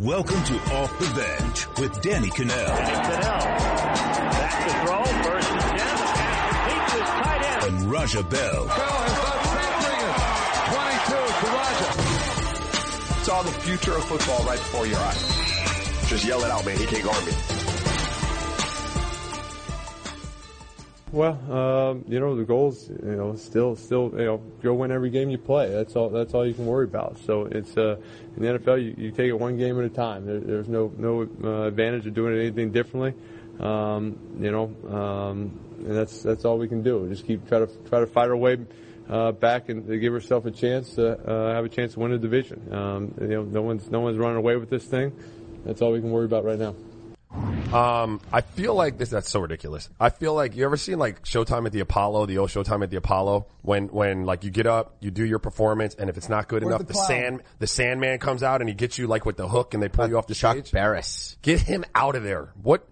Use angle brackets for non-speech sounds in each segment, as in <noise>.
Welcome to Off the Bench with Danny Kanell. Back to throw, first and ten, the pass complete to his tight end. And Raja Bell. Bell has done 22 to Raja. Saw the future of football right before your eyes. Just yell it out, man. He can't guard me. Well, um, you know the goals. You know, still, still, you know, go win every game you play. That's all. That's all you can worry about. So it's uh, in the NFL, you, you take it one game at a time. There, there's no no uh, advantage of doing anything differently. Um, you know, um, and that's that's all we can do. Just keep try to try to fight our way uh, back and give ourselves a chance to uh, have a chance to win a division. Um, you know, no one's no one's running away with this thing. That's all we can worry about right now. Um, I feel like this. That's so ridiculous. I feel like you ever seen like Showtime at the Apollo, the old Showtime at the Apollo, when when like you get up, you do your performance, and if it's not good Where's enough, the the, clown? sand the Sandman comes out and he gets you like with the hook, and they pull you off the Chuck stage. Barris. Get him out of there. What?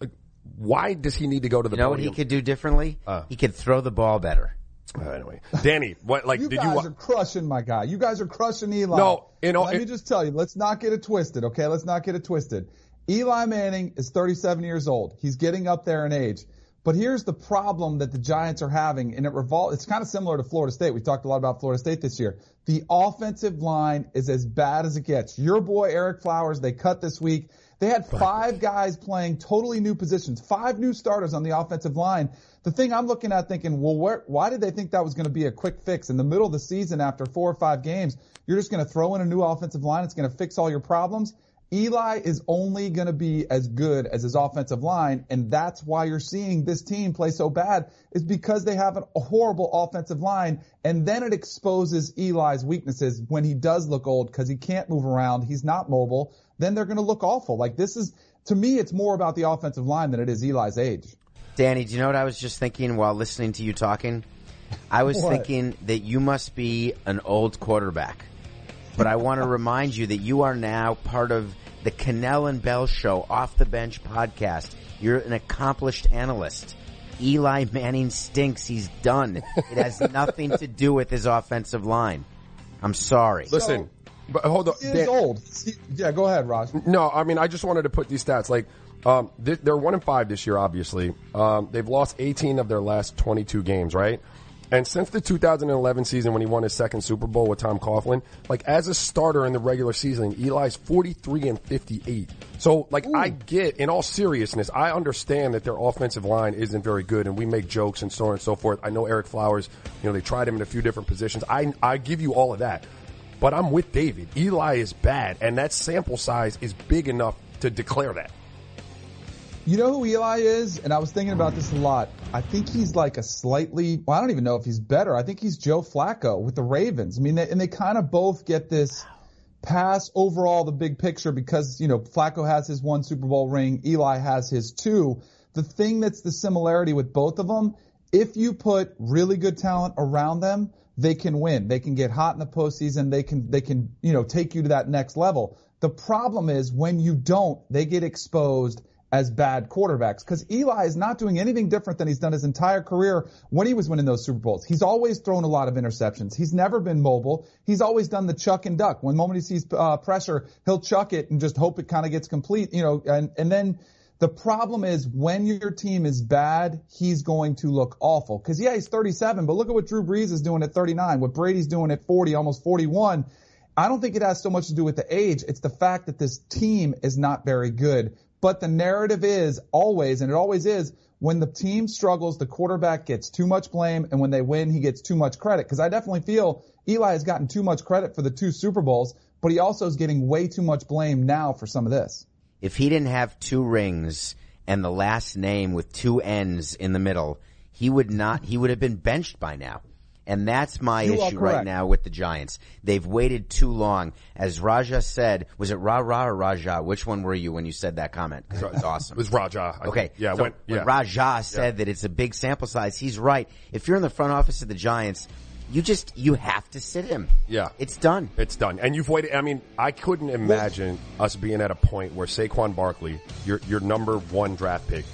like, Why does he need to go to the You know what he could do differently? Uh. he could throw the ball better. Uh, anyway, Danny, what like You did guys you? are wa- crushing my guy. You guys are crushing Eli. No, you know, Let it- me just tell you, let's not get it twisted, okay? Let's not get it twisted. Eli Manning is 37 years old. He's getting up there in age. But here's the problem that the Giants are having, and it revol- it's kind of similar to Florida State. We talked a lot about Florida State this year. The offensive line is as bad as it gets. Your boy Ereck Flowers, they cut this week. They had five guys playing totally new positions, five new starters on the offensive line. The thing I'm looking at thinking, well, where, why did they think that was going to be a quick fix in the middle of the season after four or five games? You're just going to throw in a new offensive line. It's going to fix all your problems. Eli is only going to be as good as his offensive line, and that's why you're seeing this team play so bad is because they have a horrible offensive line, and then it exposes Eli's weaknesses when he does look old because he can't move around, he's not mobile. Then they're going to look awful. Like this is, to me, it's more about the offensive line than it is Eli's age. Danny, do you know what I was just thinking while listening to you talking? I was <laughs> thinking that you must be an old quarterback. But I want to <laughs> remind you that you are now part of the Kanell and Bell Show off the bench podcast. You're an accomplished analyst. Eli Manning stinks. He's done. It has <laughs> nothing to do with his offensive line. I'm sorry. Listen, but hold on. He is Dan- old. Yeah, go ahead, Ross. No, I mean, I just wanted to put these stats. Like, um, they're one and five this year. Obviously, um, they've lost 18 of their last 22 games. Right, and since the 2011 season when he won his second Super Bowl with Tom Coughlin, like as a starter in the regular season, Eli's 43 and 58. So, like, I get in all seriousness, I understand that their offensive line isn't very good, and we make jokes and so on and so forth. I know Ereck Flowers. You know, they tried him in a few different positions. I I give you all of that. But I'm with David. Eli is bad, and that sample size is big enough to declare that. You know who Eli is? And I was thinking about this a lot. I think he's like a slightly, well, I don't even know if he's better. I think he's Joe Flacco with the Ravens. I mean, they, and they kind of both get this pass overall the big picture because, you know, Flacco has his one Super Bowl ring. Eli has his two. The thing that's the similarity with both of them, if you put really good talent around them, they can win. They can get hot in the postseason. They can, they can, you know, take you to that next level. The problem is when you don't, they get exposed as bad quarterbacks because Eli is not doing anything different than he's done his entire career when he was winning those Super Bowls. He's always thrown a lot of interceptions. He's never been mobile. He's always done the chuck and duck. One moment he sees uh, pressure, he'll chuck it and just hope it kind of gets complete, you know, and, and then the problem is when your team is bad, he's going to look awful. Cause yeah, he's 37, but look at what Drew Brees is doing at 39, what Brady's doing at 40, almost 41. I don't think it has so much to do with the age. It's the fact that this team is not very good. But the narrative is always, and it always is, when the team struggles, the quarterback gets too much blame, and when they win, he gets too much credit. Because I definitely feel Eli has gotten too much credit for the two Super Bowls, but he also is getting way too much blame now for some of this. If he didn't have two rings and the last name with two N's in the middle, he would not, he would have been benched by now. And that's my You issue right now with the Giants. They've waited too long. As Raja said, was it Ra Ra or Raja? Which one were you when you said that comment? 'Cause it was <laughs> awesome. It was Raja. I Okay. think. Yeah. So when, when. Raja said that it's a big sample size, he's right. If you're in the front office of the Giants, you just, you have to sit him. Yeah. It's done. It's done. And you've waited. I mean, I couldn't imagine us being at a point where Saquon Barkley, your, your number one draft pick,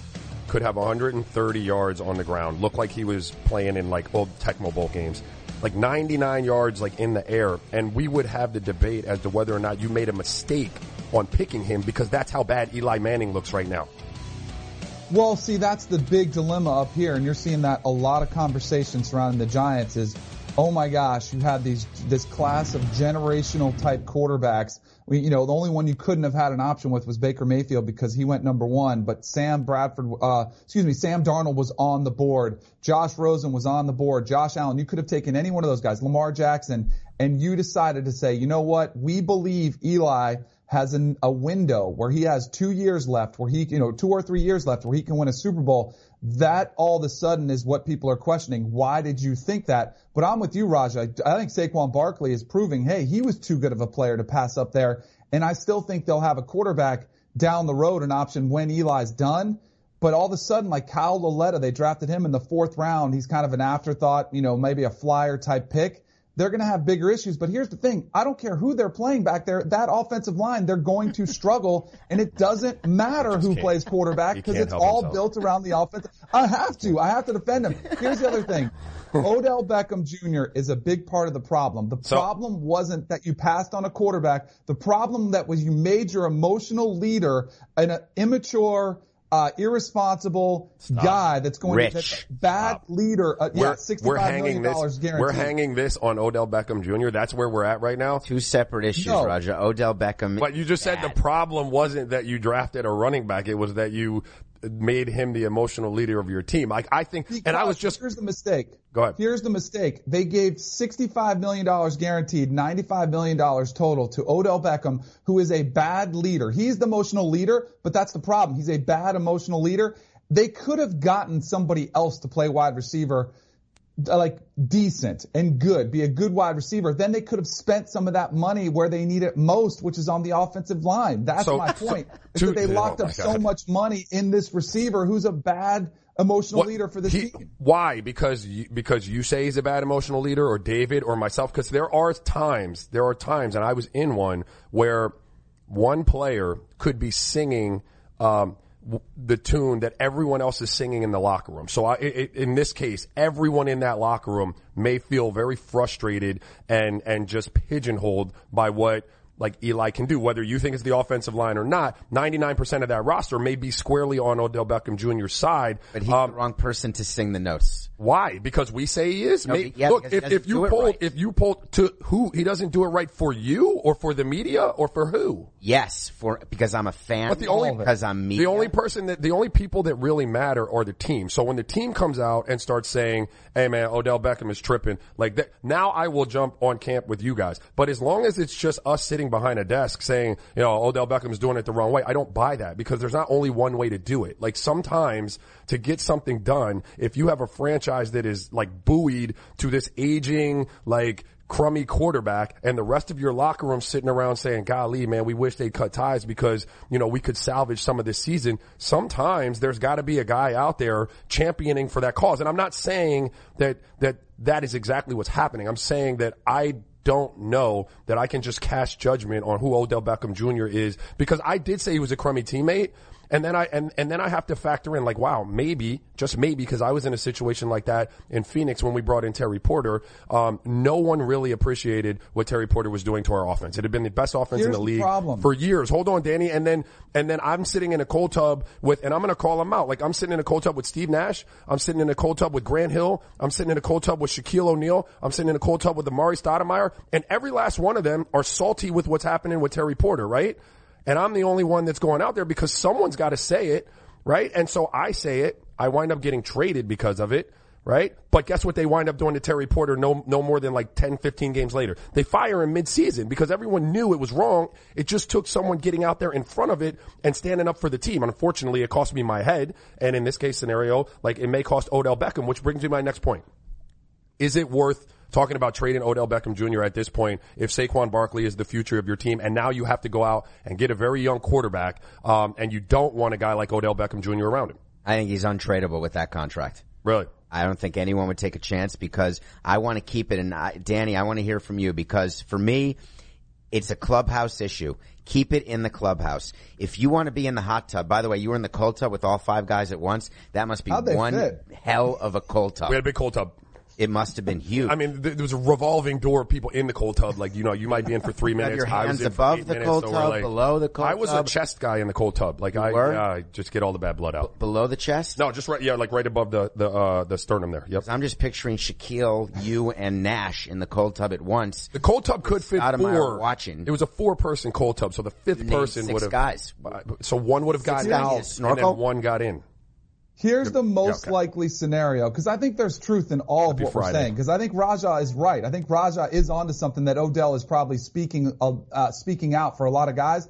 could have 130 yards on the ground, look like he was playing in like old Tecmo Bowl games, like 99 yards like in the air, and we would have the debate as to whether or not you made a mistake on picking him because that's how bad Eli Manning looks right now. Well, see, that's the big dilemma up here, and you're seeing that a lot of conversation surrounding the Giants is, oh my gosh, you had these this class of generational type quarterbacks. You know, the only one you couldn't have had an option with was Baker Mayfield because he went number one, but Sam Bradford, uh, excuse me, Sam Darnold was on the board. Josh Rosen was on the board. Josh Allen, you could have taken any one of those guys, Lamar Jackson, and you decided to say, you know what, we believe Eli has an, a window where he has two years left, where he, you know, two or three years left, where he can win a Super Bowl. That all of a sudden is what people are questioning. Why did you think that? But I'm with you, Raja. I I think Saquon Barkley is proving, hey, he was too good of a player to pass up there. And I still think they'll have a quarterback down the road, an option when Eli's done. But all of a sudden, like Kyle Lauletta, they drafted him in the fourth round. He's kind of an afterthought, you know, maybe a flyer type pick they're going to have bigger issues. But here's the thing. I don't care who they're playing back there. That offensive line, they're going to <laughs> struggle and it doesn't matter who plays quarterback because it's all himself. built around the offense. I have to. I have to defend him. Here's the other thing. <laughs> Odell Beckham Jr. is a big part of the problem. The so, problem wasn't that you passed on a quarterback. The problem that was you made your emotional leader an immature, uh, irresponsible Stop. guy that's going Rich. to that's bad Stop. leader. Uh, yeah, sixty-five million dollars guaranteed. We're hanging this on Odell Beckham Jr. That's where we're at right now. Two separate issues, no. Roger. Odell Beckham. But you just bad. said the problem wasn't that you drafted a running back; it was that you made him the emotional leader of your team. I, I think, because and I was just here's the mistake. Go ahead. Here's the mistake. They gave $65 million guaranteed, $95 million total to Odell Beckham, who is a bad leader. He's the emotional leader, but that's the problem. He's a bad emotional leader. They could have gotten somebody else to play wide receiver like decent and good, be a good wide receiver, then they could have spent some of that money where they need it most, which is on the offensive line. That's so, my point. So, that they locked oh up so much money in this receiver who's a bad emotional what, leader for this he, team. Why? Because you, because you say he's a bad emotional leader, or David, or myself? Because there are times, there are times, and I was in one where one player could be singing. Um, the tune that everyone else is singing in the locker room. So I, it, in this case, everyone in that locker room may feel very frustrated and, and just pigeonholed by what like Eli can do, whether you think it's the offensive line or not. 99% of that roster may be squarely on Odell Beckham Jr.'s side. But he's um, the wrong person to sing the notes. Why? Because we say he is. No, Maybe, yeah, look, if, if you pull, right. if you pull to who, he doesn't do it right for you or for the media or for who? Yes, for, because I'm a fan. But the only, because I'm media. The only person that, the only people that really matter are the team. So when the team comes out and starts saying, hey man, Odell Beckham is tripping, like that, now I will jump on camp with you guys. But as long as it's just us sitting behind a desk saying, you know, Odell Beckham is doing it the wrong way, I don't buy that because there's not only one way to do it. Like sometimes to get something done, if you have a franchise that is like buoyed to this aging, like crummy quarterback and the rest of your locker room sitting around saying, golly, man, we wish they'd cut ties because, you know, we could salvage some of this season. Sometimes there's got to be a guy out there championing for that cause. And I'm not saying that, that that is exactly what's happening. I'm saying that I don't know that I can just cast judgment on who Odell Beckham Jr. is because I did say he was a crummy teammate, and then I and, and then I have to factor in like, wow, maybe just maybe because I was in a situation like that in Phoenix when we brought in Terry Porter. Um, no one really appreciated what Terry Porter was doing to our offense. It had been the best offense Here's in the, league for years. Hold on, Danny, and then and then I'm sitting in a cold tub with, and I'm going to call him out. Like I'm sitting in a cold tub with Steve Nash. I'm sitting in a cold tub with Grant Hill. I'm sitting in a cold tub with Shaquille O'Neal. I'm sitting in a cold tub with Amar'e Stoudemire, and every last one of them are salty with what's happening with Terry Porter, right? And I'm the only one that's going out there because someone's got to say it, right? And so I say it. I wind up getting traded because of it, right? But guess what they wind up doing to Terry Porter no, no more than like 10, 15 games later? They fire him mid-season because everyone knew it was wrong. It just took someone getting out there in front of it and standing up for the team. Unfortunately, it cost me my head. And in this case scenario, like it may cost Odell Beckham, which brings me to my next point. Is it worth talking about trading Odell Beckham Jr. at this point if Saquon Barkley is the future of your team and now you have to go out and get a very young quarterback um, and you don't want a guy like Odell Beckham Jr. around him. I think he's untradeable with that contract. Really? I don't think anyone would take a chance because I want to keep it. And I, Danny, I want to hear from you because for me, it's a clubhouse issue. Keep it in the clubhouse. If you want to be in the hot tub, by the way, you were in the cold tub with all five guys at once. That must be one fit? hell of a cold tub. We had a big cold tub. It must have been huge. I mean, th- there was a revolving door of people in the cold tub. Like, you know, you might be in for three <laughs> minutes. your I was above the minutes, cold so tub, like- below the cold I was tub? a chest guy in the cold tub. Like, I, were? yeah, I just get all the bad blood out. below the chest. No, just right, yeah, like right above the, the, uh, the sternum there. Yep. I'm just picturing Shaquille, you, and Nash in the cold tub at once. The cold tub could fit Stoudemire four. watching. It was a four person cold tub, so the fifth person would have. guys. So one would have gotten out, snorkel? and then one got in. Here's the most okay. likely scenario because I think there's truth in all of what we're saying because I think Raja is right. I think Raja is onto something that Odell is probably speaking uh, uh, speaking out for a lot of guys.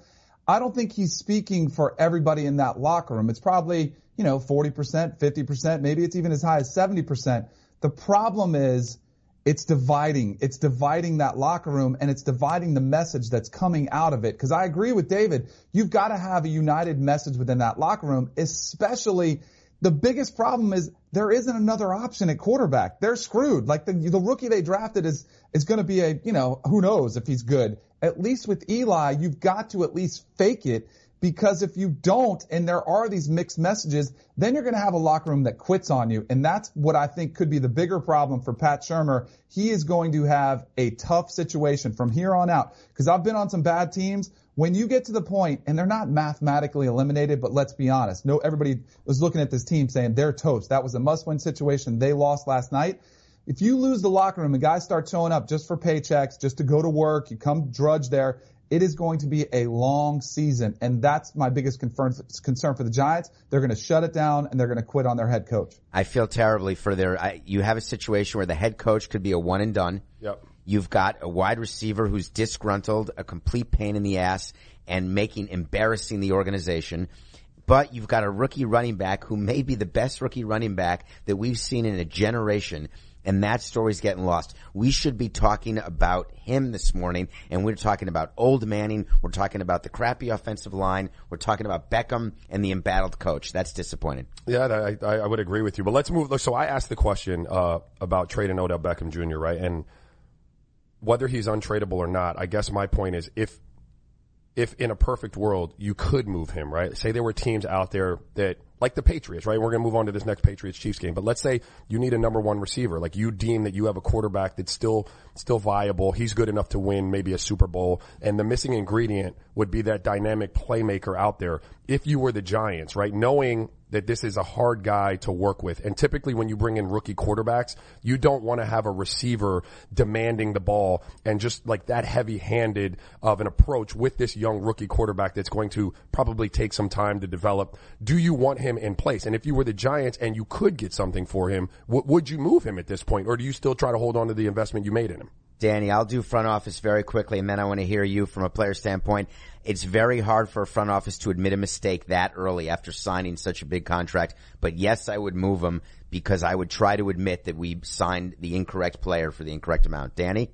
I don't think he's speaking for everybody in that locker room. It's probably you know 40%, 50%, maybe it's even as high as 70%. The problem is it's dividing. It's dividing that locker room and it's dividing the message that's coming out of it. Cause I agree with David. You've got to have a united message within that locker room, especially the biggest problem is there isn't another option at quarterback. They're screwed. Like the, the rookie they drafted is, is going to be a, you know, who knows if he's good. At least with Eli, you've got to at least fake it because if you don't and there are these mixed messages, then you're going to have a locker room that quits on you. And that's what I think could be the bigger problem for Pat Shurmur. He is going to have a tough situation from here on out because I've been on some bad teams. When you get to the point, and they're not mathematically eliminated, but let's be honest. No, everybody was looking at this team saying they're toast. That was a must-win situation. They lost last night. If you lose the locker room and guys start showing up just for paychecks, just to go to work, you come drudge there, it is going to be a long season. And that's my biggest concern, concern for the Giants. They're going to shut it down and they're going to quit on their head coach. I feel terribly for their. I, you have a situation where the head coach could be a one and done. Yep. You've got a wide receiver who's disgruntled, a complete pain in the ass, and making embarrassing the organization. But you've got a rookie running back who may be the best rookie running back that we've seen in a generation. And that story's getting lost. We should be talking about him this morning, and we're talking about old Manning. We're talking about the crappy offensive line. We're talking about Beckham and the embattled coach. That's disappointing. Yeah, I, I, would agree with you. But let's move. So I asked the question uh, about trading Odell Beckham Jr. Right, and whether he's untradeable or not. I guess my point is if if in a perfect world you could move him, right? Say there were teams out there that like the Patriots, right? We're going to move on to this next Patriots Chiefs game, but let's say you need a number one receiver. Like you deem that you have a quarterback that's still, still viable. He's good enough to win maybe a Super Bowl. And the missing ingredient would be that dynamic playmaker out there. If you were the Giants, right? Knowing that this is a hard guy to work with. And typically when you bring in rookie quarterbacks, you don't want to have a receiver demanding the ball and just like that heavy handed of an approach with this young rookie quarterback that's going to probably take some time to develop. Do you want him in place? And if you were the Giants and you could get something for him, w- would you move him at this point or do you still try to hold on to the investment you made in him? Danny, I'll do front office very quickly and then I want to hear you from a player standpoint. It's very hard for a front office to admit a mistake that early after signing such a big contract. But yes, I would move him because I would try to admit that we signed the incorrect player for the incorrect amount. Danny?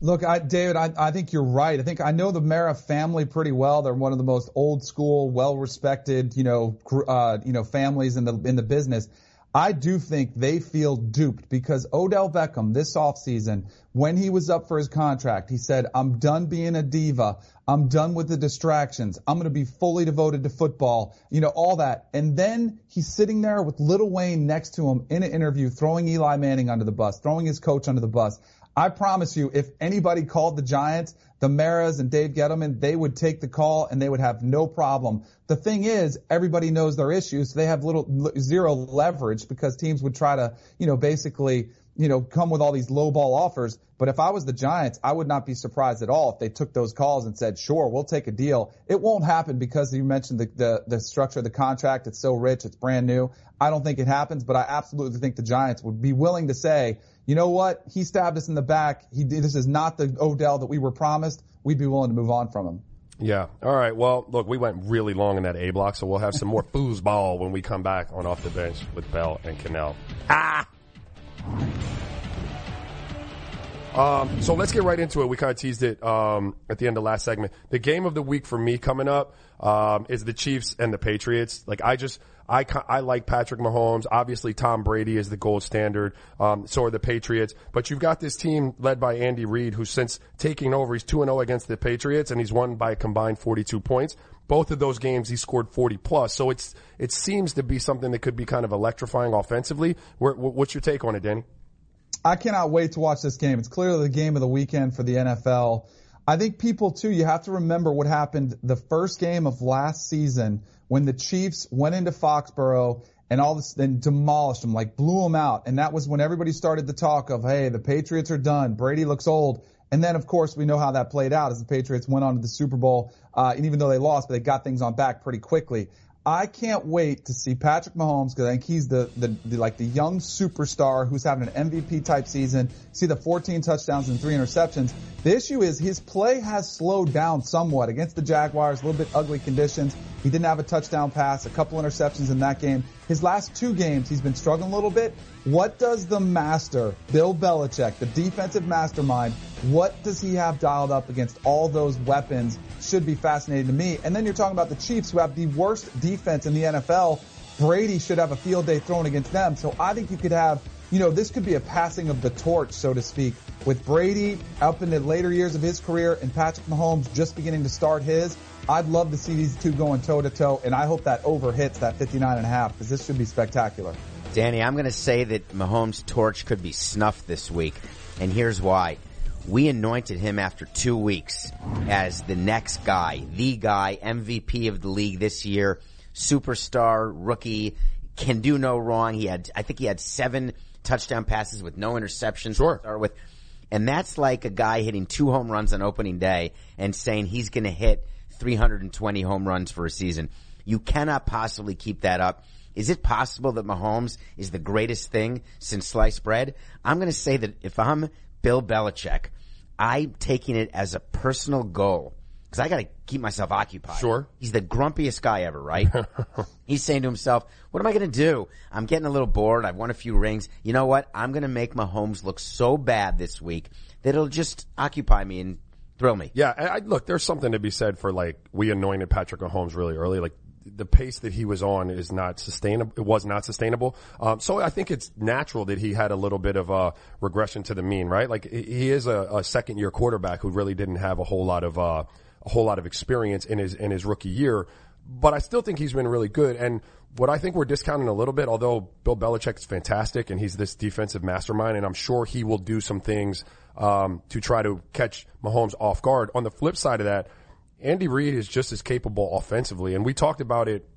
Look, I, David, I, I think you're right. I think I know the Mara family pretty well. They're one of the most old school, well respected, you know, uh, you know, families in the in the business. I do think they feel duped because Odell Beckham this offseason, when he was up for his contract, he said, I'm done being a diva. I'm done with the distractions. I'm going to be fully devoted to football, you know, all that. And then he's sitting there with Lil Wayne next to him in an interview, throwing Eli Manning under the bus, throwing his coach under the bus. I promise you, if anybody called the Giants, the Maras and Dave Gettleman, they would take the call and they would have no problem. The thing is, everybody knows their issues. So they have little zero leverage because teams would try to, you know, basically, you know, come with all these low ball offers. But if I was the Giants, I would not be surprised at all if they took those calls and said, sure, we'll take a deal. It won't happen because you mentioned the, the, the structure of the contract. It's so rich. It's brand new. I don't think it happens, but I absolutely think the Giants would be willing to say, you know what? He stabbed us in the back. He this is not the Odell that we were promised. We'd be willing to move on from him. Yeah. All right. Well, look, we went really long in that A block, so we'll have some more <laughs> foosball when we come back on off the bench with Bell and Kanell. Ah. Um, so let's get right into it. We kind of teased it um, at the end of last segment. The game of the week for me coming up um, is the Chiefs and the Patriots. Like I just, I, I like Patrick Mahomes. Obviously, Tom Brady is the gold standard. Um, so are the Patriots. But you've got this team led by Andy Reid, who since taking over, he's two and zero against the Patriots, and he's won by a combined forty two points. Both of those games, he scored forty plus. So it's it seems to be something that could be kind of electrifying offensively. Where, what's your take on it, Danny? I cannot wait to watch this game. It's clearly the game of the weekend for the NFL. I think people too, you have to remember what happened the first game of last season when the Chiefs went into Foxborough and all this, then demolished them, like blew them out. And that was when everybody started to talk of, hey, the Patriots are done. Brady looks old. And then, of course, we know how that played out as the Patriots went on to the Super Bowl. Uh, and even though they lost, but they got things on back pretty quickly. I can't wait to see Patrick Mahomes because I think he's the, the, the, like the young superstar who's having an MVP type season. See the 14 touchdowns and three interceptions. The issue is his play has slowed down somewhat against the Jaguars, a little bit ugly conditions. He didn't have a touchdown pass, a couple interceptions in that game. His last two games, he's been struggling a little bit. What does the master, Bill Belichick, the defensive mastermind, what does he have dialed up against all those weapons? Should be fascinating to me. And then you're talking about the Chiefs, who have the worst defense in the NFL. Brady should have a field day thrown against them. So I think you could have, you know, this could be a passing of the torch, so to speak, with Brady up in the later years of his career and Patrick Mahomes just beginning to start his. I'd love to see these two going toe to toe, and I hope that over hits that 59 and a half because this should be spectacular. Danny, I'm going to say that Mahomes' torch could be snuffed this week, and here's why. We anointed him after two weeks as the next guy, the guy, MVP of the league this year, superstar, rookie, can do no wrong. He had, I think he had seven touchdown passes with no interceptions Sure. to start with. And that's like a guy hitting two home runs on opening day and saying he's going to hit 320 home runs for a season. You cannot possibly keep that up. Is it possible that Mahomes is the greatest thing since sliced bread? I'm going to say that if I'm Bill Belichick, I'm taking it as a personal goal because I got to keep myself occupied. Sure. He's the grumpiest guy ever, right? <laughs> He's saying to himself, what am I going to do? I'm getting a little bored. I've won a few rings. You know what? I'm going to make Mahomes look so bad this week that it'll just occupy me and thrill me. Yeah, I, I, look, there's something to be said for like we anointed Patrick Mahomes really early. Like the pace that he was on is not sustainable. It was not sustainable. Um, so I think it's natural that he had a little bit of a regression to the mean, right? Like he is a, a second year quarterback who really didn't have a whole lot of uh, a whole lot of experience in his in his rookie year. But I still think he's been really good. And what I think we're discounting a little bit, although Bill Belichick is fantastic and he's this defensive mastermind, and I'm sure he will do some things um, to try to catch Mahomes off guard. On the flip side of that, Andy Reid is just as capable offensively, and we talked about it,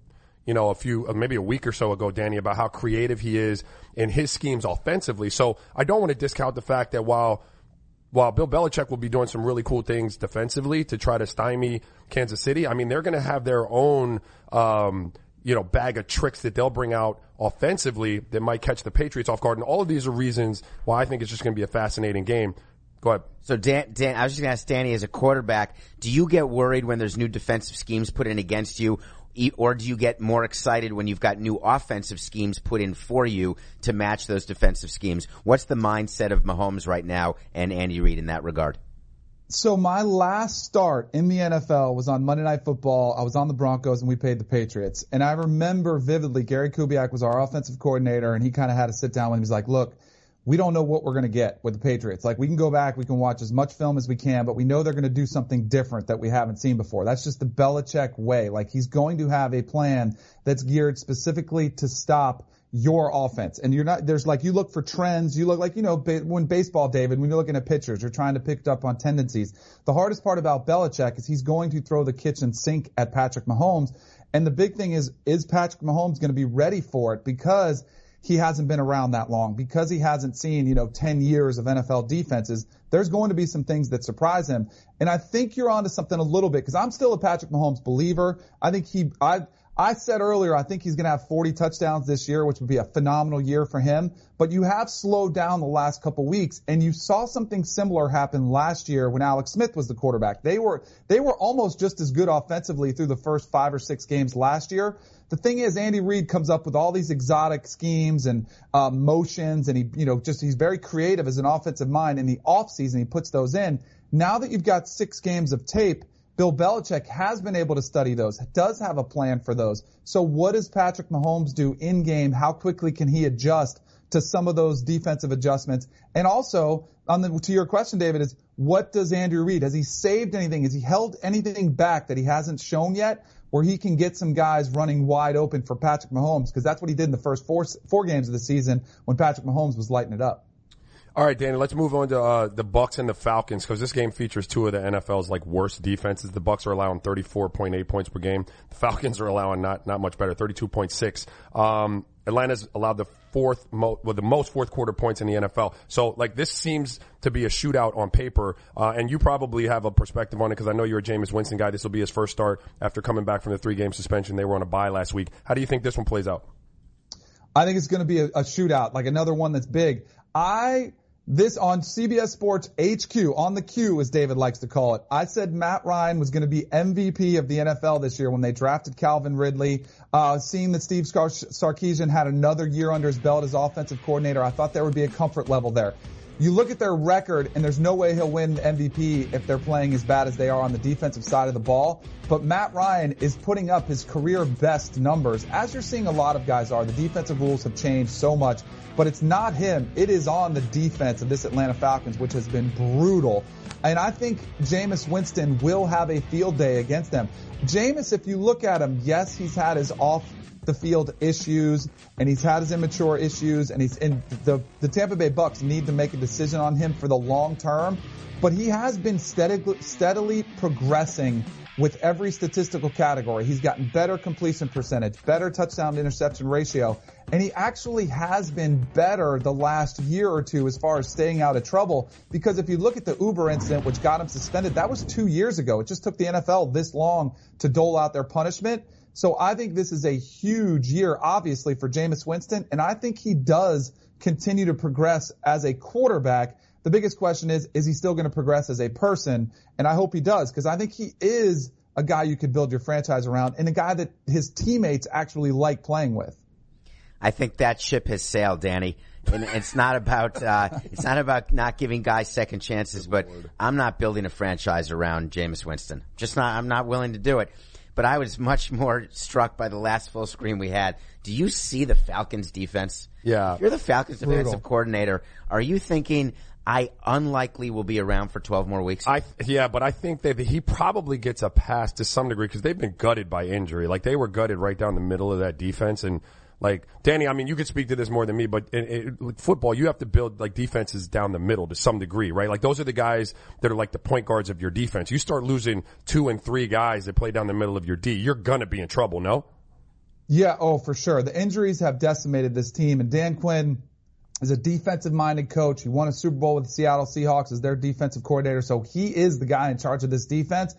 you know, a few, uh, maybe a week or so ago, Danny, about how creative he is in his schemes offensively. So I don't want to discount the fact that while while Bill Belichick will be doing some really cool things defensively to try to stymie Kansas City, I mean, they're going to have their own, um, you know, bag of tricks that they'll bring out offensively that might catch the Patriots off guard. And all of these are reasons why I think it's just going to be a fascinating game. Go ahead. So Dan, Dan, I was just going to ask Danny as a quarterback, do you get worried when there's new defensive schemes put in against you? E- Or do you get more excited when you've got new offensive schemes put in for you to match those defensive schemes? What's the mindset of Mahomes right now and Andy Reid in that regard? So my last start in the NFL was on Monday Night Football. I was on the Broncos and we paid the Patriots. And I remember vividly Gary Kubiak was our offensive coordinator and he kind of had to sit down with me. He was like, look, we don't know what we're going to get with the Patriots. Like we can go back, we can watch as much film as we can, but we know they're going to do something different that we haven't seen before. That's just the Belichick way. Like he's going to have a plan that's geared specifically to stop your offense. And you're not, there's like, you look for trends. You look like, you know, when baseball, David, when you're looking at pitchers, you're trying to pick up on tendencies. The hardest part about Belichick is he's going to throw the kitchen sink at Patrick Mahomes. And the big thing is, is Patrick Mahomes going to be ready for it? Because he hasn't been around that long because he hasn't seen, you know, 10 years of NFL defenses. There's going to be some things that surprise him. And I think you're onto something a little bit because I'm still a Patrick Mahomes believer. I think he, I, I said earlier, I think he's going to have 40 touchdowns this year, which would be a phenomenal year for him. But you have slowed down the last couple weeks, and you saw something similar happen last year when Alex Smith was the quarterback. They were they were almost just as good offensively through the first five or six games last year. The thing is, Andy Reid comes up with all these exotic schemes and uh, motions, and he, you know, just he's very creative as an offensive mind. In the offseason, he puts those in. Now that you've got six games of tape, Bill Belichick has been able to study those, does have a plan for those. So what does Patrick Mahomes do in game? How quickly can he adjust to some of those defensive adjustments? And also, on the, to your question, David, is what does Andrew Reid? Has he saved anything? Has he held anything back that he hasn't shown yet? Where he can get some guys running wide open for Patrick Mahomes, because that's what he did in the first four four games of the season when Patrick Mahomes was lighting it up. All right, Danny, let's move on to uh, the Bucks and the Falcons because this game features two of the NFL's like worst defenses. The Bucks are allowing 34.8 points per game. The Falcons are allowing not not much better, 32.6. Um, Atlanta's allowed the fourth mo- well, the most fourth quarter points in the NFL. So like this seems to be a shootout on paper, uh, and you probably have a perspective on it because I know you're a Jameis Winston guy. This will be his first start after coming back from the three game suspension. They were on a bye last week. How do you think this one plays out? I think it's going to be a, a shootout, like another one that's big. I this on CBS Sports HQ on the Q, as David likes to call it. I said Matt Ryan was going to be MVP of the NFL this year when they drafted Calvin Ridley. Uh, seeing that Steve Sarkisian had another year under his belt as offensive coordinator, I thought there would be a comfort level there. You look at their record, and there's no way he'll win MVP if they're playing as bad as they are on the defensive side of the ball. But Matt Ryan is putting up his career best numbers, as you're seeing a lot of guys are. The defensive rules have changed so much, but it's not him. It is on the defense of this Atlanta Falcons, which has been brutal. And I think Jameis Winston will have a field day against them. Jameis, if you look at him, yes, he's had his off the field issues and he's had his immature issues and he's in the the Tampa Bay Bucks need to make a decision on him for the long term, but he has been steadily steadily progressing with every statistical category. He's gotten better completion percentage, better touchdown to interception ratio, and he actually has been better the last year or two as far as staying out of trouble. Because if you look at the Uber incident, which got him suspended, that was two years ago. It just took the NFL this long to dole out their punishment. So I think this is a huge year, obviously, for Jameis Winston, and I think he does continue to progress as a quarterback. The biggest question is, is he still going to progress as a person? And I hope he does, because I think he is a guy you could build your franchise around and a guy that his teammates actually like playing with. I think that ship has sailed, Danny. And it's not about uh, it's not about not giving guys second chances, but I'm not building a franchise around Jameis Winston. Just not. I'm not willing to do it but I was much more struck by the last full screen we had. Do you see the Falcons defense? Yeah. If you're the Falcons Brutal. defensive coordinator. Are you thinking I unlikely will be around for 12 more weeks? I yeah, but I think that he probably gets a pass to some degree because they've been gutted by injury. Like they were gutted right down the middle of that defense, and like Danny, I mean, you could speak to this more than me, but in, in football, you have to build like defenses down the middle to some degree, right? Like those are the guys that are like the point guards of your defense. You start losing two and three guys that play down the middle of your D, you're gonna be in trouble, no? Yeah, oh, for sure. The injuries have decimated this team, and Dan Quinn is a defensive minded coach. He won a Super Bowl with the Seattle Seahawks as their defensive coordinator, so he is the guy in charge of this defense.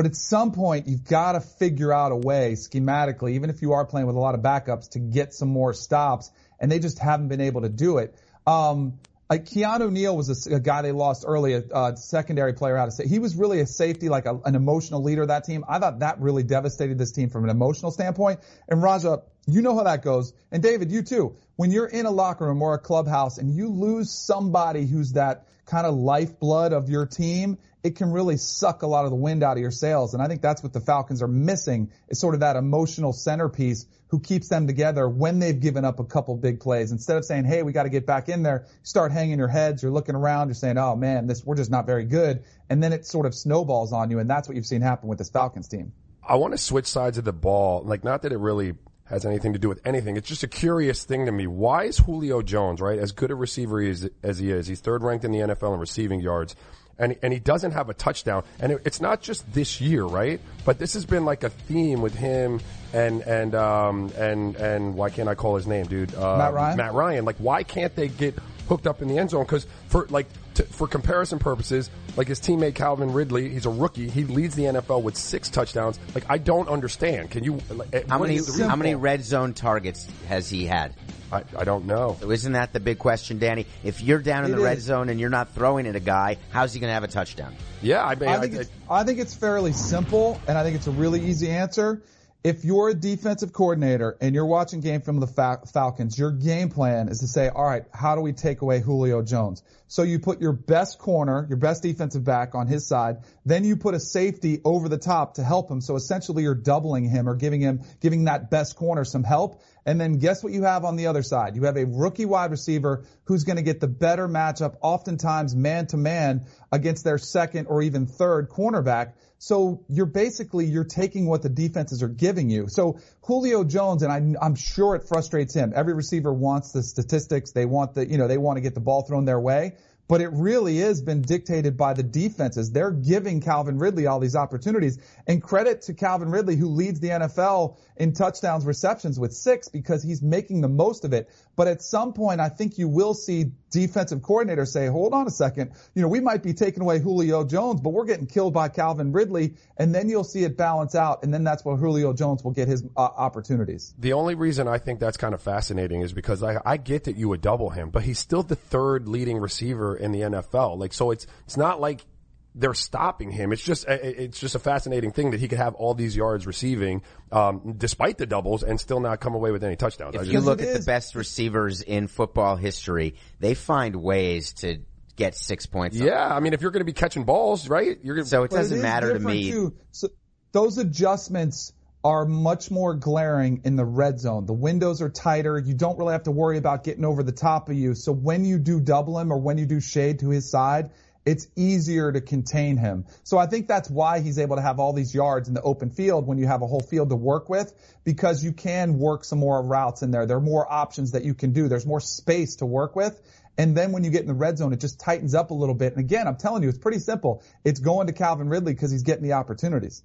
But at some point, you've got to figure out a way schematically, even if you are playing with a lot of backups, to get some more stops. And they just haven't been able to do it. Um, like Keanu Neal was a, a guy they lost early, a, a secondary player out of state. He was really a safety, like a, an emotional leader of that team. I thought that really devastated this team from an emotional standpoint. And Raja, you know how that goes. And David, you too. When you're in a locker room or a clubhouse and you lose somebody who's that kind of lifeblood of your team, it can really suck a lot of the wind out of your sails. And I think that's what the Falcons are missing is sort of that emotional centerpiece who keeps them together when they've given up a couple big plays. Instead of saying, hey, we got to get back in there, start hanging your heads, you're looking around, you're saying, oh man, this, we're just not very good. And then it sort of snowballs on you. And that's what you've seen happen with this Falcons team. I want to switch sides of the ball. Like, not that it really has anything to do with anything. It's just a curious thing to me. Why is Julio Jones, right, as good a receiver as, as he is, he's third ranked in the NFL in receiving yards, and, and he doesn't have a touchdown. And it, it's not just this year, right? But this has been like a theme with him and, and, um, and, and why can't I call his name, dude? Uh, Matt Ryan? Matt Ryan. Like, why can't they get hooked up in the end zone? Cause for, like, to, for comparison purposes, like his teammate Calvin Ridley, he's a rookie. He leads the NFL with six touchdowns. Like, I don't understand. Can you, like, eh, how many is how many red zone targets has he had? I, I don't know. So isn't that the big question, Danny? If you're down in It the red zone and you're not throwing at a guy, how's he going to have a touchdown? Yeah, I mean, I think it's, I think it's fairly simple, and I think it's a really easy answer. If you're a defensive coordinator and you're watching game from the Fal- Falcons, your game plan is to say, all right, how do we take away Julio Jones? So you put your best corner, your best defensive back on his side, then you put a safety over the top to help him. So essentially you're doubling him or giving him, giving that best corner some help. And then guess what you have on the other side? You have a rookie wide receiver who's going to get the better matchup, oftentimes man to man against their second or even third cornerback. So you're basically, you're taking what the defenses are giving you. So Julio Jones, and I, I'm sure it frustrates him. Every receiver wants the statistics. They want the, you know, they want to get the ball thrown their way but it really has been dictated by the defenses. They're giving Calvin Ridley all these opportunities. And credit to Calvin Ridley, who leads the NFL in touchdowns receptions with six because he's making the most of it. But at some point, I think you will see defensive coordinators say, hold on a second. You know, we might be taking away Julio Jones, but we're getting killed by Calvin Ridley. And then you'll see it balance out. And then that's where Julio Jones will get his uh, opportunities. The only reason I think that's kind of fascinating is because I, I get that you would double him, but he's still the third leading receiver in the NFL. Like, so it's, it's not like they're stopping him. It's just it's just a fascinating thing that he could have all these yards receiving, um, despite the doubles, and still not come away with any touchdowns. If you look at the best receivers in football history, they find ways to get six points. Yeah, I mean, if you're going to be catching balls, right? You're gonna, so it doesn't it matter to me. Too. So those adjustments are much more glaring in the red zone. The windows are tighter. You don't really have to worry about getting over the top of you. So when you do double him or when you do shade to his side, it's easier to contain him. So I think that's why he's able to have all these yards in the open field when you have a whole field to work with because you can work some more routes in there. There are more options that you can do. There's more space to work with. And then when you get in the red zone, it just tightens up a little bit. And again, I'm telling you, it's pretty simple. It's going to Calvin Ridley because he's getting the opportunities.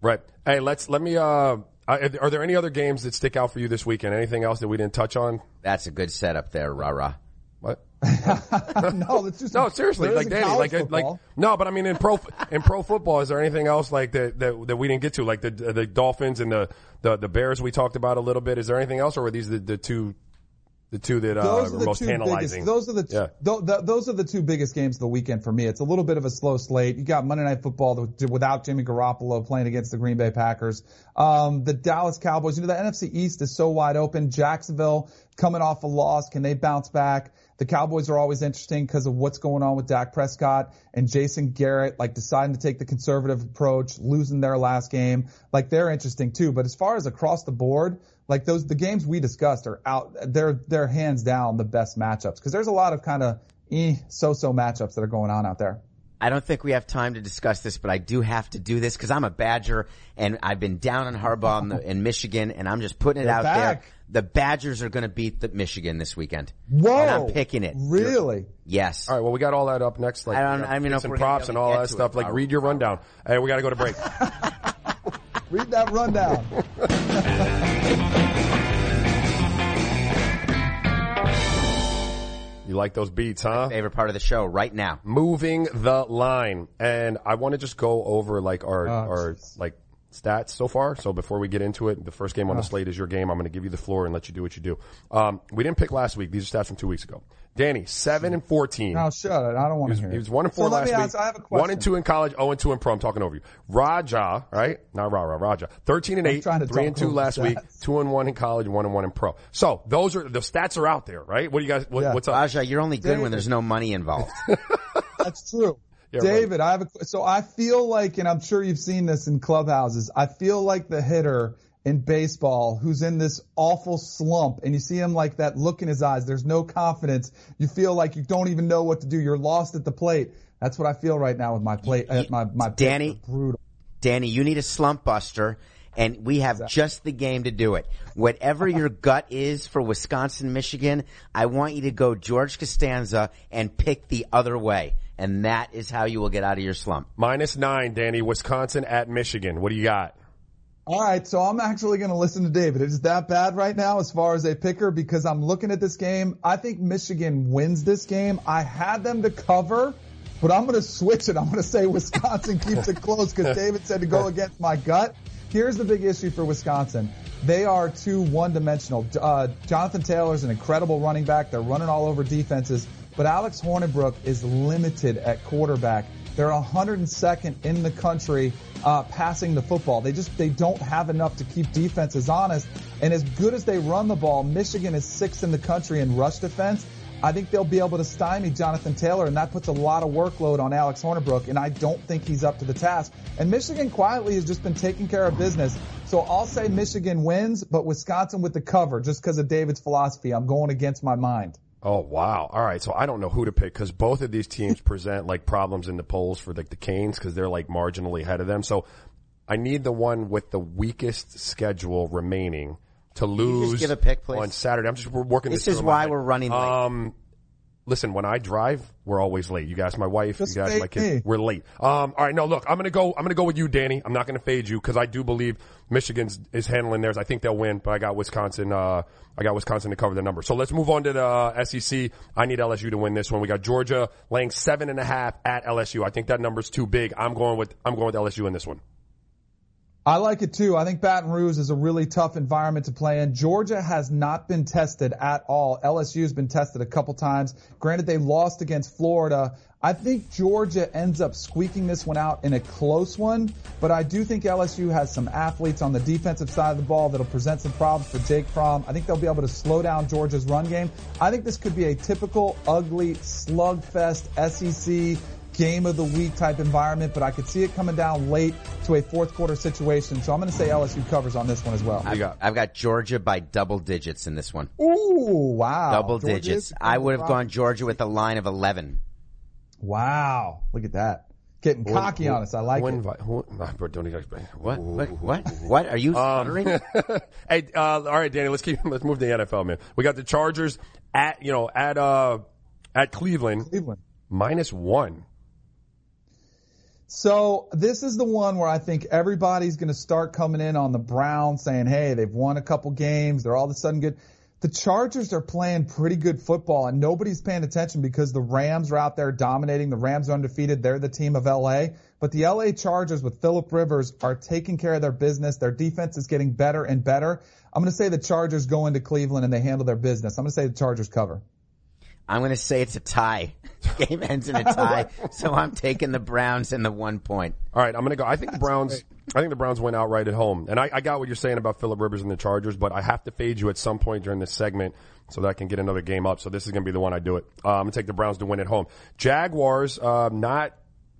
Right. Hey, let's, let me, uh, are there any other games that stick out for you this weekend? Anything else that we didn't touch on? That's a good setup there, rah rah. What? <laughs> no, just no. Seriously, like Danny, like like no, but I mean in pro in pro football, is there anything else like that that, that we didn't get to, like the the Dolphins and the, the the Bears we talked about a little bit? Is there anything else, or were these the, the two the two that uh, those are, are most tantalizing. Biggest, those are the, two, yeah. th- th- those are the two biggest games of the weekend for me. It's a little bit of a slow slate. You got Monday Night Football without Jimmy Garoppolo playing against the Green Bay Packers. Um, the Dallas Cowboys. You know the NFC East is so wide open. Jacksonville coming off a loss, can they bounce back? The Cowboys are always interesting because of what's going on with Dak Prescott and Jason Garrett, like deciding to take the conservative approach, losing their last game. Like they're interesting too. But as far as across the board, like those, the games we discussed are out, they're, they're hands down the best matchups because there's a lot of kind of eh, so-so matchups that are going on out there. I don't think we have time to discuss this, but I do have to do this because I'm a Badger and I've been down on Harbaugh in, the, in Michigan and I'm just putting it They're out back. there. The Badgers are going to beat the Michigan this weekend. Whoa! And I'm picking it. Really? Yes. All right. Well, we got all that up next. Like, I don't. I mean, some props and all that stuff. It. Like, read your rundown. Hey, we got to go to break. <laughs> read that rundown. <laughs> You like those beats, huh? My favorite part of the show right now. Moving the line. And I want to just go over like our, oh, our geez. like stats so far. So before we get into it, the first game on the slate is your game. I'm going to give you the floor and let you do what you do. Um, we didn't pick last week. These are stats from two weeks ago. Danny, seven and fourteen. No, shut it. I don't want to hear. It. He was one and four so last week. Ask, I have a question. One and two in college. Oh and two in pro. I'm talking over you. Raja, right? Not Ra Ra. Raja. Thirteen and eight. Three and two last stats. week. Two and one in college. One and one in pro. So those are the stats are out there, right? What do you guys? What, yeah. What's up? Raja, you're only good David. when there's no money involved. <laughs> That's true. Yeah, David, right. I have a, so I feel like, and I'm sure you've seen this in clubhouses, I feel like the hitter in baseball who's in this awful slump and you see him like that look in his eyes. There's no confidence. You feel like you don't even know what to do. You're lost at the plate. That's what I feel right now with my plate, uh, my, my Danny, brutal. Danny, you need a slump buster and we have exactly. just the game to do it. Whatever your <laughs> gut is for Wisconsin, Michigan, I want you to go George Costanza and pick the other way. And that is how you will get out of your slump. Minus nine, Danny. Wisconsin at Michigan. What do you got? All right, so I'm actually going to listen to David. It's that bad right now as far as a picker because I'm looking at this game. I think Michigan wins this game. I had them to cover, but I'm going to switch it. I'm going to say Wisconsin <laughs> keeps it close because David said to go against my gut. Here's the big issue for Wisconsin. They are too one-dimensional. Uh, Jonathan Taylor's an incredible running back. They're running all over defenses, but Alex Hornibrook is limited at quarterback. They're 102nd in the country uh, passing the football. They just they don't have enough to keep defenses honest. And as good as they run the ball, Michigan is sixth in the country in rush defense. I think they'll be able to stymie Jonathan Taylor, and that puts a lot of workload on Alex Hornibrook, and I don't think he's up to the task. And Michigan quietly has just been taking care of business. So I'll say Michigan wins, but Wisconsin with the cover just because of David's philosophy. I'm going against my mind. Oh wow! All right, so I don't know who to pick because both of these teams <laughs> present like problems in the polls for like the Canes because they're like marginally ahead of them. So I need the one with the weakest schedule remaining to lose. give a pick, please? on Saturday. I'm just we're working. This through is in my why head. we're running late. Um, listen, when I drive, we're always late. You guys, my wife, you guys, my kids, me. we're late. Um, all right, no, look, I'm gonna go. I'm gonna go with you, Danny. I'm not gonna fade you because I do believe Michigan's is handling theirs. I think they'll win, but I got Wisconsin. Uh, I got Wisconsin to cover the number. So let's move on to the uh, SEC. I need LSU to win this one. We got Georgia laying seven and a half at LSU. I think that number's too big. I'm going with I'm going with LSU in this one. I like it too. I think Baton Rouge is a really tough environment to play in. Georgia has not been tested at all. LSU has been tested a couple times. Granted, they lost against Florida. I think Georgia ends up squeaking this one out in a close one, but I do think LSU has some athletes on the defensive side of the ball that'll present some problems for Jake Fromm. I think they'll be able to slow down Georgia's run game. I think this could be a typical ugly slugfest SEC game of the week type environment, but I could see it coming down late to a fourth quarter situation. So I'm going to say LSU covers on this one as well. you got? I've got Georgia by double digits in this one. Ooh, wow. Double Georgia digits. I would have gone Georgia with a line of 11. Wow. Look at that. Getting cocky on us. I like who it. invi- who, nah, bro, don't even. What? What? What? What? Are you stuttering? <laughs> hey, uh, all right, Danny, let's keep let's move to the NFL, man. We got the Chargers at you know at uh at Cleveland Cleveland. minus one. So this is the one where I think everybody's going to start coming in on the Browns saying, hey, they've won a couple games. They're all of a sudden good. The Chargers are playing pretty good football and nobody's paying attention because the Rams are out there dominating. The Rams are undefeated. They're the team of LA. But the LA Chargers with Philip Rivers are taking care of their business. Their defense is getting better and better. I'm going to say the Chargers go into Cleveland and they handle their business. I'm going to say the Chargers cover. I'm going to say it's a tie. <laughs> Game ends in a tie, so I'm taking the Browns and the one point. All right, I'm gonna go. I think the Browns. I think the Browns went outright at home, and I, I got what you're saying about Philip Rivers and the Chargers, but I have to fade you at some point during this segment so that I can get another game up. So this is gonna be the one I do it. Uh, I'm gonna take the Browns to win at home. Jaguars uh, not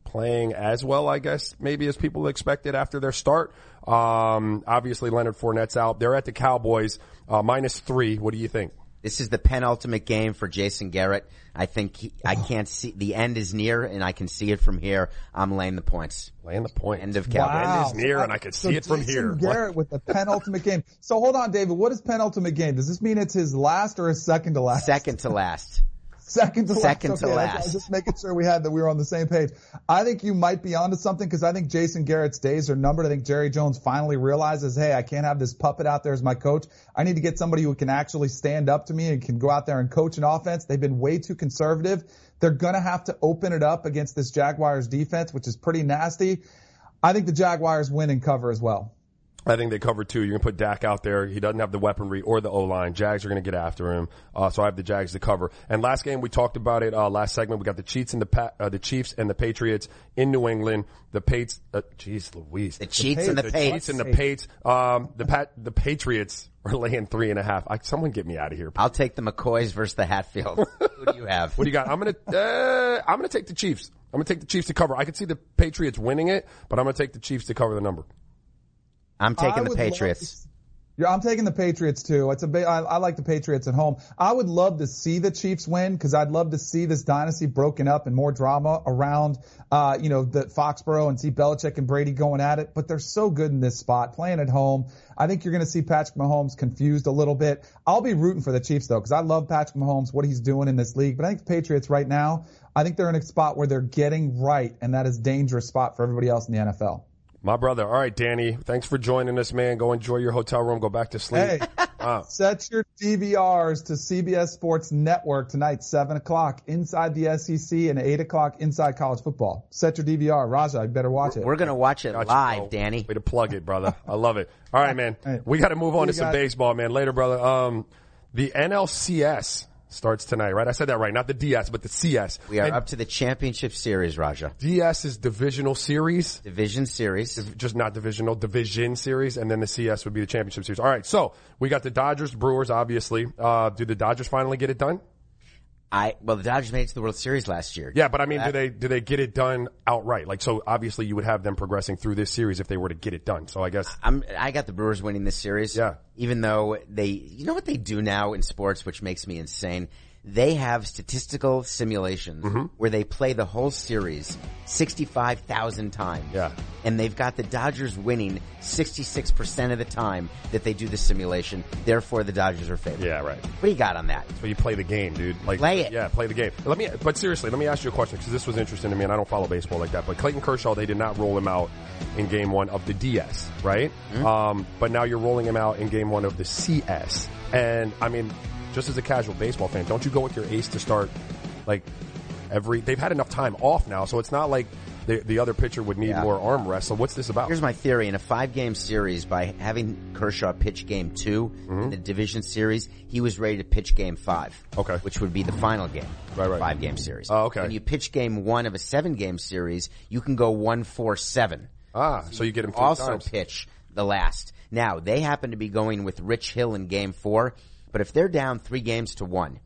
playing as well, I guess, maybe as people expected after their start. Um, obviously, Leonard Fournette's out. They're at the Cowboys uh, minus three. What do you think? This is the penultimate game for Jason Garrett. I think he, I <sighs> can't see the end is near, and I can see it from here. I'm laying the points. Laying the point. End of Wow. End is near, and I can see it from Jason here. Garrett with the penultimate game. So hold on, David. What is penultimate game? Does this mean it's his last or his second to last? Second to last. Second to Second last. to Okay, that's- I last. was just making sure we had that we were on the same page. I think you might be onto something because I think Jason Garrett's days are numbered. I think Jerry Jones finally realizes, hey, I can't have this puppet out there as my coach. I need to get somebody who can actually stand up to me and can go out there and coach an offense. They've been way too conservative. They're gonna have to open it up against this Jaguars defense, which is pretty nasty. I think the Jaguars win and cover as well. I think they cover two. You're going to put Dak out there. He doesn't have the weaponry or the O line. Jags are going to get after him. Uh, so I have the Jags to cover. And last game we talked about it. Uh, last segment we got the Chiefs and the pa- uh, the Chiefs and the Patriots in New England. The Pates. Uh, jeez, Louise. The Cheats and the the Chiefs and the Pates. Um, the pat the Patriots are laying three and a half. I, someone get me out of here. I'll take the McCoys versus the Hatfield. <laughs> Who do you have? What do you got? I'm gonna uh, I'm gonna take the Chiefs. I'm gonna take the Chiefs to cover. I could see the Patriots winning it, but I'm gonna take the Chiefs to cover the number. I'm I taking the Patriots. Yeah, I'm taking the Patriots too. It's a ba- I, I like the Patriots at home. I would love to see the Chiefs win because I'd love to see this dynasty broken up and more drama around, uh, you know, the Foxborough and see Belichick and Brady going at it. But they're so good in this spot, playing at home. I think you're going to see Patrick Mahomes confused a little bit. I'll be rooting for the Chiefs though because I love Patrick Mahomes, what he's doing in this league. But I think the Patriots right now, I think they're in a spot where they're getting right, and that is a dangerous spot for everybody else in the NFL. My brother. All right, Danny. Thanks for joining us, man. Go enjoy your hotel room. Go back to sleep. Hey, Uh, <laughs> set your DVRs to CBS Sports Network tonight, 7 o'clock inside the SEC and 8 o'clock inside college football. Set your DVR. Raja, you better watch it. We're gonna watch it got you, live, bro. Danny. Way to plug it, brother. I love it. All right, man. <laughs> Hey. We got to move on to some got- baseball, man. Later, brother. Um, the NLCS starts tonight, right? I said that right. Not the DS, but the CS. We are And up to the championship series, Raja. DS is divisional series. Division series. Is just not divisional, division series, and then the CS would be the championship series. All right, so we got the Dodgers, Brewers, obviously. Uh, do the Dodgers finally get it done? I well, the Dodgers made it to the World Series last year. Yeah, but I mean, do they do they get it done outright? Like, so obviously you would have them progressing through this series if they were to get it done. So I guess I'm, I got the Brewers winning this series. Yeah. Even though they, you know what they do now in sports, which makes me insane? They have statistical simulations Mm-hmm. where they play the whole series 65,000 times. Yeah. And they've got the Dodgers winning 66% of the time that they do the simulation. Therefore, the Dodgers are favored. yeah, right. What do you got on that? So you play the game, dude. Like Play it. Yeah, play the game. Let me. But seriously, let me ask you a question because this was interesting to me, and I don't follow baseball like that. But Clayton Kershaw, they did not roll him out in Game One of the DS, right? Mm-hmm. Um, but now you're rolling him out in Game One of the CS, and I mean, just as a casual baseball fan, don't you go with your ace to start like every? They've had enough time off now, so it's not like the, the other pitcher would need Yeah. more arm rest. So what's this about? Here's my theory. In a five game series, by having Kershaw pitch game 2 in the division series, he was ready to pitch game five. Mm-hmm. Okay. Which would be the final game. Right, right. Five game series. Oh, okay. When you pitch game one of a seven game series, you can go one, four, seven. ah, so you get him Also times. pitch the last. Now, they happen to be going with Rich Hill in game four, but if they're down three games to one,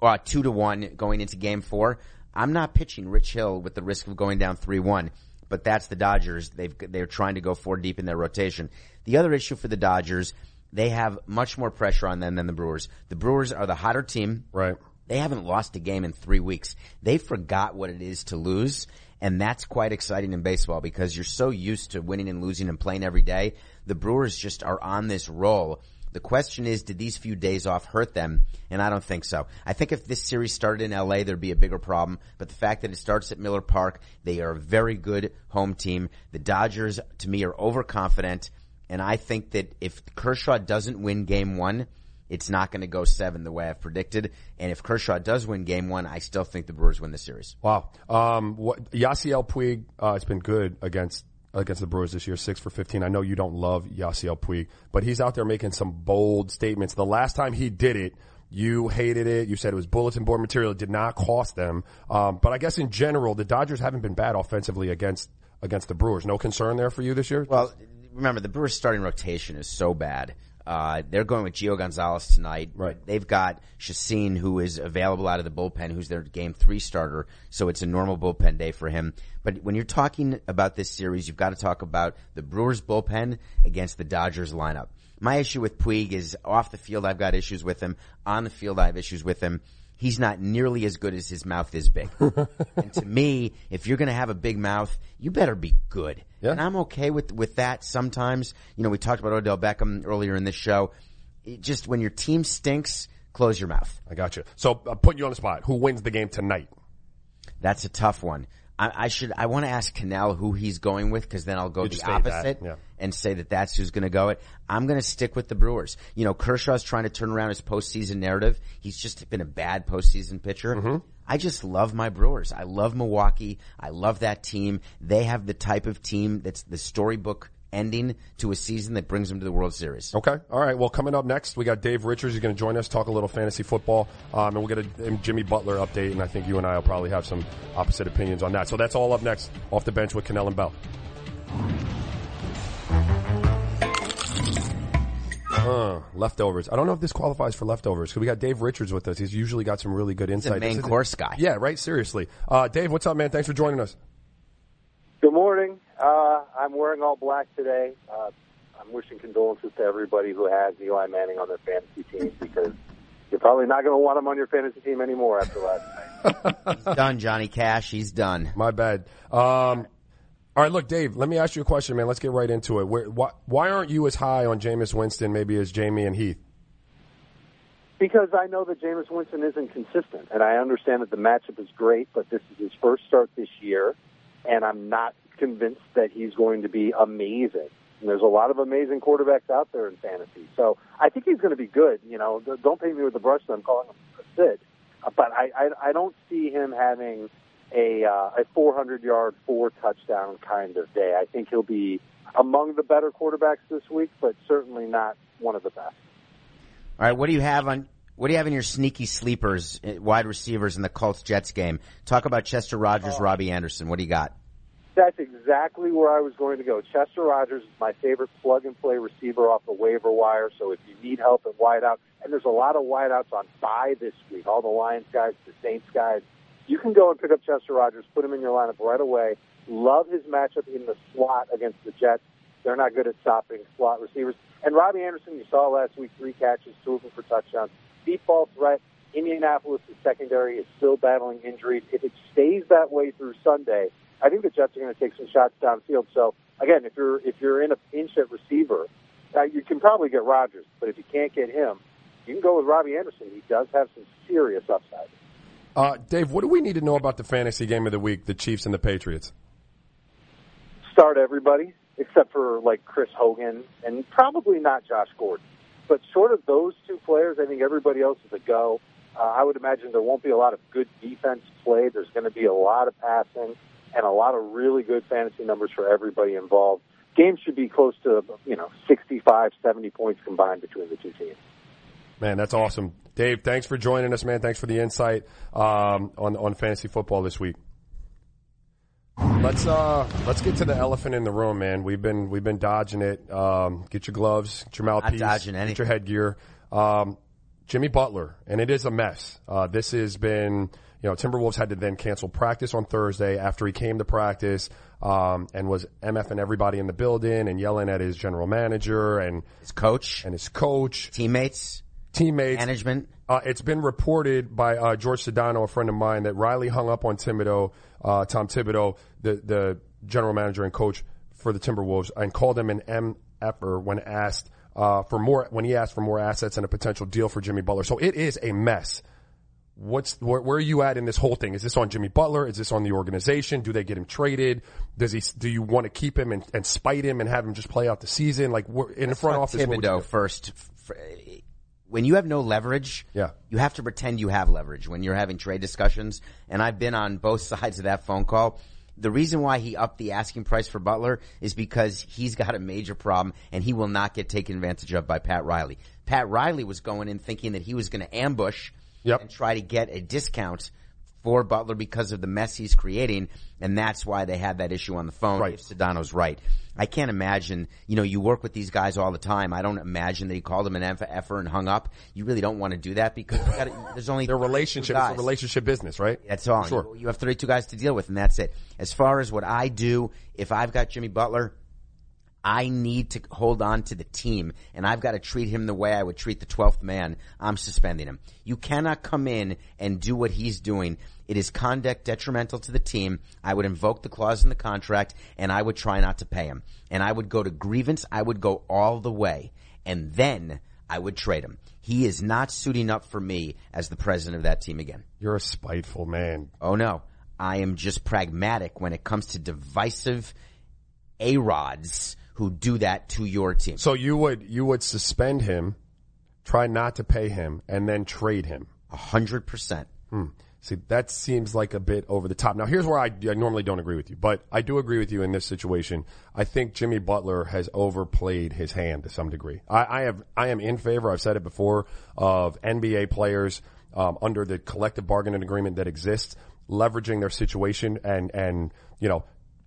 or two to one going into game four, I'm not pitching Rich Hill with the risk of going down three one. But that's the Dodgers. They've they're trying to go four deep in their rotation. The other issue for the Dodgers, they have much more pressure on them than the Brewers. The Brewers are the hotter team. Right. They haven't lost a game in three weeks. They forgot what it is to lose. And that's quite exciting in baseball because you're so used to winning and losing and playing every day. The Brewers just are on this roll. The question is, did these few days off hurt them? And I don't think so. I think if this series started in LA, there'd be a bigger problem. But the fact that it starts at Miller Park, they are a very good home team. The Dodgers, to me, are overconfident. And I think that if Kershaw doesn't win game one, it's not going to go seven the way I've predicted. And if Kershaw does win game one, I still think the Brewers win the series. Wow. Um, what, Yasiel Puig, uh, it's been good against, against the Brewers this year, six for 15. I know you don't love Yasiel Puig, but he's out there making some bold statements. The last time he did it, you hated it. You said it was bulletin board material. It did not cost them. Um, but I guess in general, the Dodgers haven't been bad offensively against, against the Brewers. No concern there for you this year? Well, remember the Brewers starting rotation is so bad. Uh, they're going with Gio Gonzalez tonight. Right. They've got Chacín, who is available out of the bullpen, who's their game three starter. So it's a normal bullpen day for him. But when you're talking about this series, you've got to talk about the Brewers bullpen against the Dodgers lineup. My issue with Puig is off the field, I've got issues with him. On the field, I have issues with him. He's not nearly as good as his mouth is big. <laughs> and to me, if you're going to have a big mouth, you better be good. Yeah. And I'm okay with with that sometimes. You know, we talked about Odell Beckham earlier in this show. It just when your team stinks, close your mouth. I got you. So, I'm putting you on the spot. Who wins the game tonight? That's a tough one. I, I should. I want to ask Kanell who he's going with because then I'll go the just say that, opposite yeah. and say that that's who's going to go it. I'm going to stick with the Brewers. You know, Kershaw's trying to turn around his postseason narrative. He's just been a bad postseason pitcher. Mm-hmm. I just love my Brewers. I love Milwaukee. I love that team. They have the type of team that's the storybook ending to a season that brings them to the World Series. Okay. All right. Well, coming up next, we got Dave Richards. He's going to join us, talk a little fantasy football, um, and we'll get a, a Jimmy Butler update. And I think you and I will probably have some opposite opinions on that. So that's all up next, off the bench with Kanell and Bell. Uh, leftovers. I don't know if this qualifies for leftovers because we got Dave Richards with us. He's usually got some really good insight. main This is- course guy. Yeah, right. Seriously, uh, Dave, what's up, man? Thanks for joining us. Good morning. Uh, I'm wearing all black today. Uh, I'm wishing condolences to everybody who has Eli Manning on their fantasy teams <laughs> because you're probably not going to want him on your fantasy team anymore after last night. <laughs> done, Johnny Cash. He's done. My bad. Um, all right, look, Dave. Let me ask you a question, man. Let's get right into it. Where, why, why aren't you as high on Jameis Winston, maybe as Jamie and Heath? Because I know that Jameis Winston isn't consistent, and I understand that the matchup is great, but this is his first start this year, and I'm not convinced that he's going to be amazing. And there's a lot of amazing quarterbacks out there in fantasy, so I think he's going to be good. You know, don't paint me with the brush that I'm calling him a Sid, Uh, but I, I I don't see him having a uh, a 400 yard, four touchdown kind of day. I think he'll be among the better quarterbacks this week, but certainly not one of the best. All right, what do you have on? What do you have in your sneaky sleepers, uh, wide receivers in the Colts Jets game? Talk about Chester Rogers, Robbie Anderson. What do you got? That's exactly where I was going to go. Chester Rogers is my favorite plug and play receiver off the waiver wire. So if you need help at wideout, and there's a lot of wideouts on bye this week, all the Lions guys, the Saints guys, you can go and pick up Chester Rogers, put him in your lineup right away. Love his matchup in the slot against the Jets. They're not good at stopping slot receivers. And Robbie Anderson, you saw last week, three catches, two of them for touchdowns. Deep ball threat. Indianapolis' secondary is still battling injuries. If it stays that way through Sunday, I think the Jets are going to take some shots downfield. So again, if you're if you're in a pinch at receiver, uh, you can probably get Rogers. But if you can't get him, you can go with Robbie Anderson. He does have some serious upside. Uh, Dave, what do we need to know about the fantasy game of the week, the Chiefs and the Patriots? Start everybody except for like Chris Hogan and probably not Josh Gordon. But short of those two players, I think everybody else is a go. Uh, I would imagine there won't be a lot of good defense played. There's going to be a lot of passing and a lot of really good fantasy numbers for everybody involved. Games should be close to, you know, 65, 70 points combined between the two teams. Man, that's awesome. Dave, thanks for joining us, man. Thanks for the insight um, on on fantasy football this week. Let's uh let's get to the elephant in the room, man. We've been we've been dodging it. Um, get your gloves, get your mouthpiece, dodging get your headgear. Um, Jimmy Butler, and it is a mess. Uh, this has been, you know, Timberwolves had to then cancel practice on Thursday after he came to practice um, and was MFing everybody in the building and yelling at his general manager and His coach, and his coach, teammates, teammates, management. uh, it's been reported by uh, George Sedano, a friend of mine, that Riley hung up on Thibodeau, uh, Tom Thibodeau, the the general manager and coach for the Timberwolves, and called him an MFer when asked uh, for more when he asked for more assets and a potential deal for Jimmy Butler. So it is a mess. What's where, where are you at in this whole thing? Is this on Jimmy Butler? Is this on the organization? Do they get him traded? Does he? Do you want to keep him and, and spite him and have him just play out the season? Like in the front office, Thibodeau first. When you have no leverage, Yeah. you have to pretend you have leverage when you're having trade discussions. And I've been on both <laughs> sides of that phone call. The reason why he upped the asking price for Butler is because he's got a major problem and he will not get taken advantage of by Pat Riley. Pat Riley was going in thinking that he was going to ambush Yep. and try to get a discount for Butler because of the mess he's creating, and that's why they had that issue on the phone. Right. If Sedano's right, I can't imagine. You know, you work with these guys all the time. I don't imagine that he called him an eff- effer and hung up. You really don't want to do that because you gotta, <laughs> there's only Their relationship, it's a relationship business, right? That's all. Sure. You, you have 32 guys to deal with, and that's it. As far as what I do, if I've got Jimmy Butler, I need to hold on to the team, and I've got to treat him the way I would treat the 12th man. I'm suspending him. You cannot come in and do what he's doing. It is conduct detrimental to the team. I would invoke the clause in the contract, and I would try not to pay him. And I would go to grievance. I would go all the way, and then I would trade him. He is not suiting up for me as the president of that team again. You're a spiteful man. Oh no. I am just pragmatic when it comes to divisive A-rods who do that to your team. So you would you would suspend him, try not to pay him, and then trade him. A hundred percent. See, that seems like a bit over the top. Now, here's where I, I normally don't agree with you, but I do agree with you in this situation. I think Jimmy Butler has overplayed his hand to some degree. I, I have, I am in favor. I've said it before of NBA players um, under the collective bargaining agreement that exists, leveraging their situation and and you know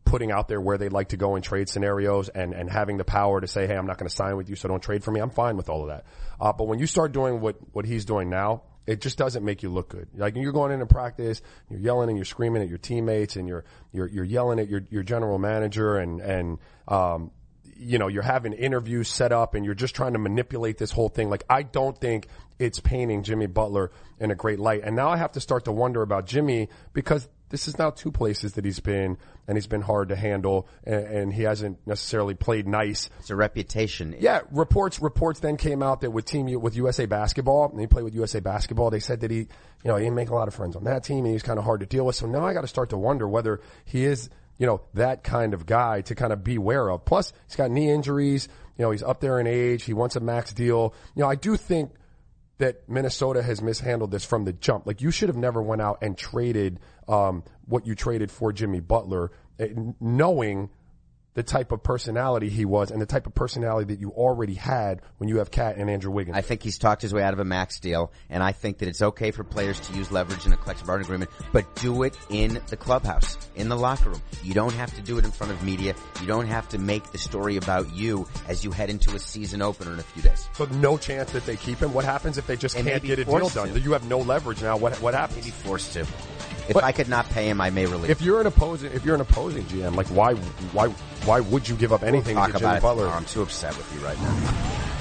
putting out there where they'd like to go in trade scenarios and, and having the power to say, hey, I'm not going to sign with you, so don't trade for me. I'm fine with all of that. Uh, but when you start doing what, what he's doing now, it just doesn't make you look good. Like you're going into practice, you're yelling and you're screaming at your teammates and you're, you're, you're yelling at your, your general manager and, and, um, you know, you're having interviews set up and you're just trying to manipulate this whole thing. Like I don't think it's painting Jimmy Butler in a great light. And now I have to start to wonder about Jimmy because this is now two places that he's been and he's been hard to handle and, and he hasn't necessarily played nice. It's a reputation. Yeah, reports reports then came out that with team with USA Basketball, and he played with USA Basketball. They said that he, you know, he didn't make a lot of friends on that team, and he's kind of hard to deal with. So now I got to start to wonder whether he is, you know, that kind of guy to kind of beware of. Plus, he's got knee injuries. You know, he's up there in age. He wants a max deal. You know, I do think that Minnesota has mishandled this from the jump. Like you should have never went out and traded um, what you traded for Jimmy Butler, eh, knowing the type of personality he was and the type of personality that you already had when you have KAT and Andrew Wiggins. I think he's talked his way out of a max deal, and I think that it's okay for players to use leverage in a collective bargaining agreement, but do it in the clubhouse, in the locker room. You don't have to do it in front of media. You don't have to make the story about you as you head into a season opener in a few days. but no chance that they keep him. What happens if they just may can't get a deal done? to. You have no leverage now. What what happens? Maybe forced to. If But- I could not pay him, I may release. If you're an opposing, if you're an opposing GM, like why why why would you give up anything We'll to talk Jimmy it Butler? I'm too upset with you right now.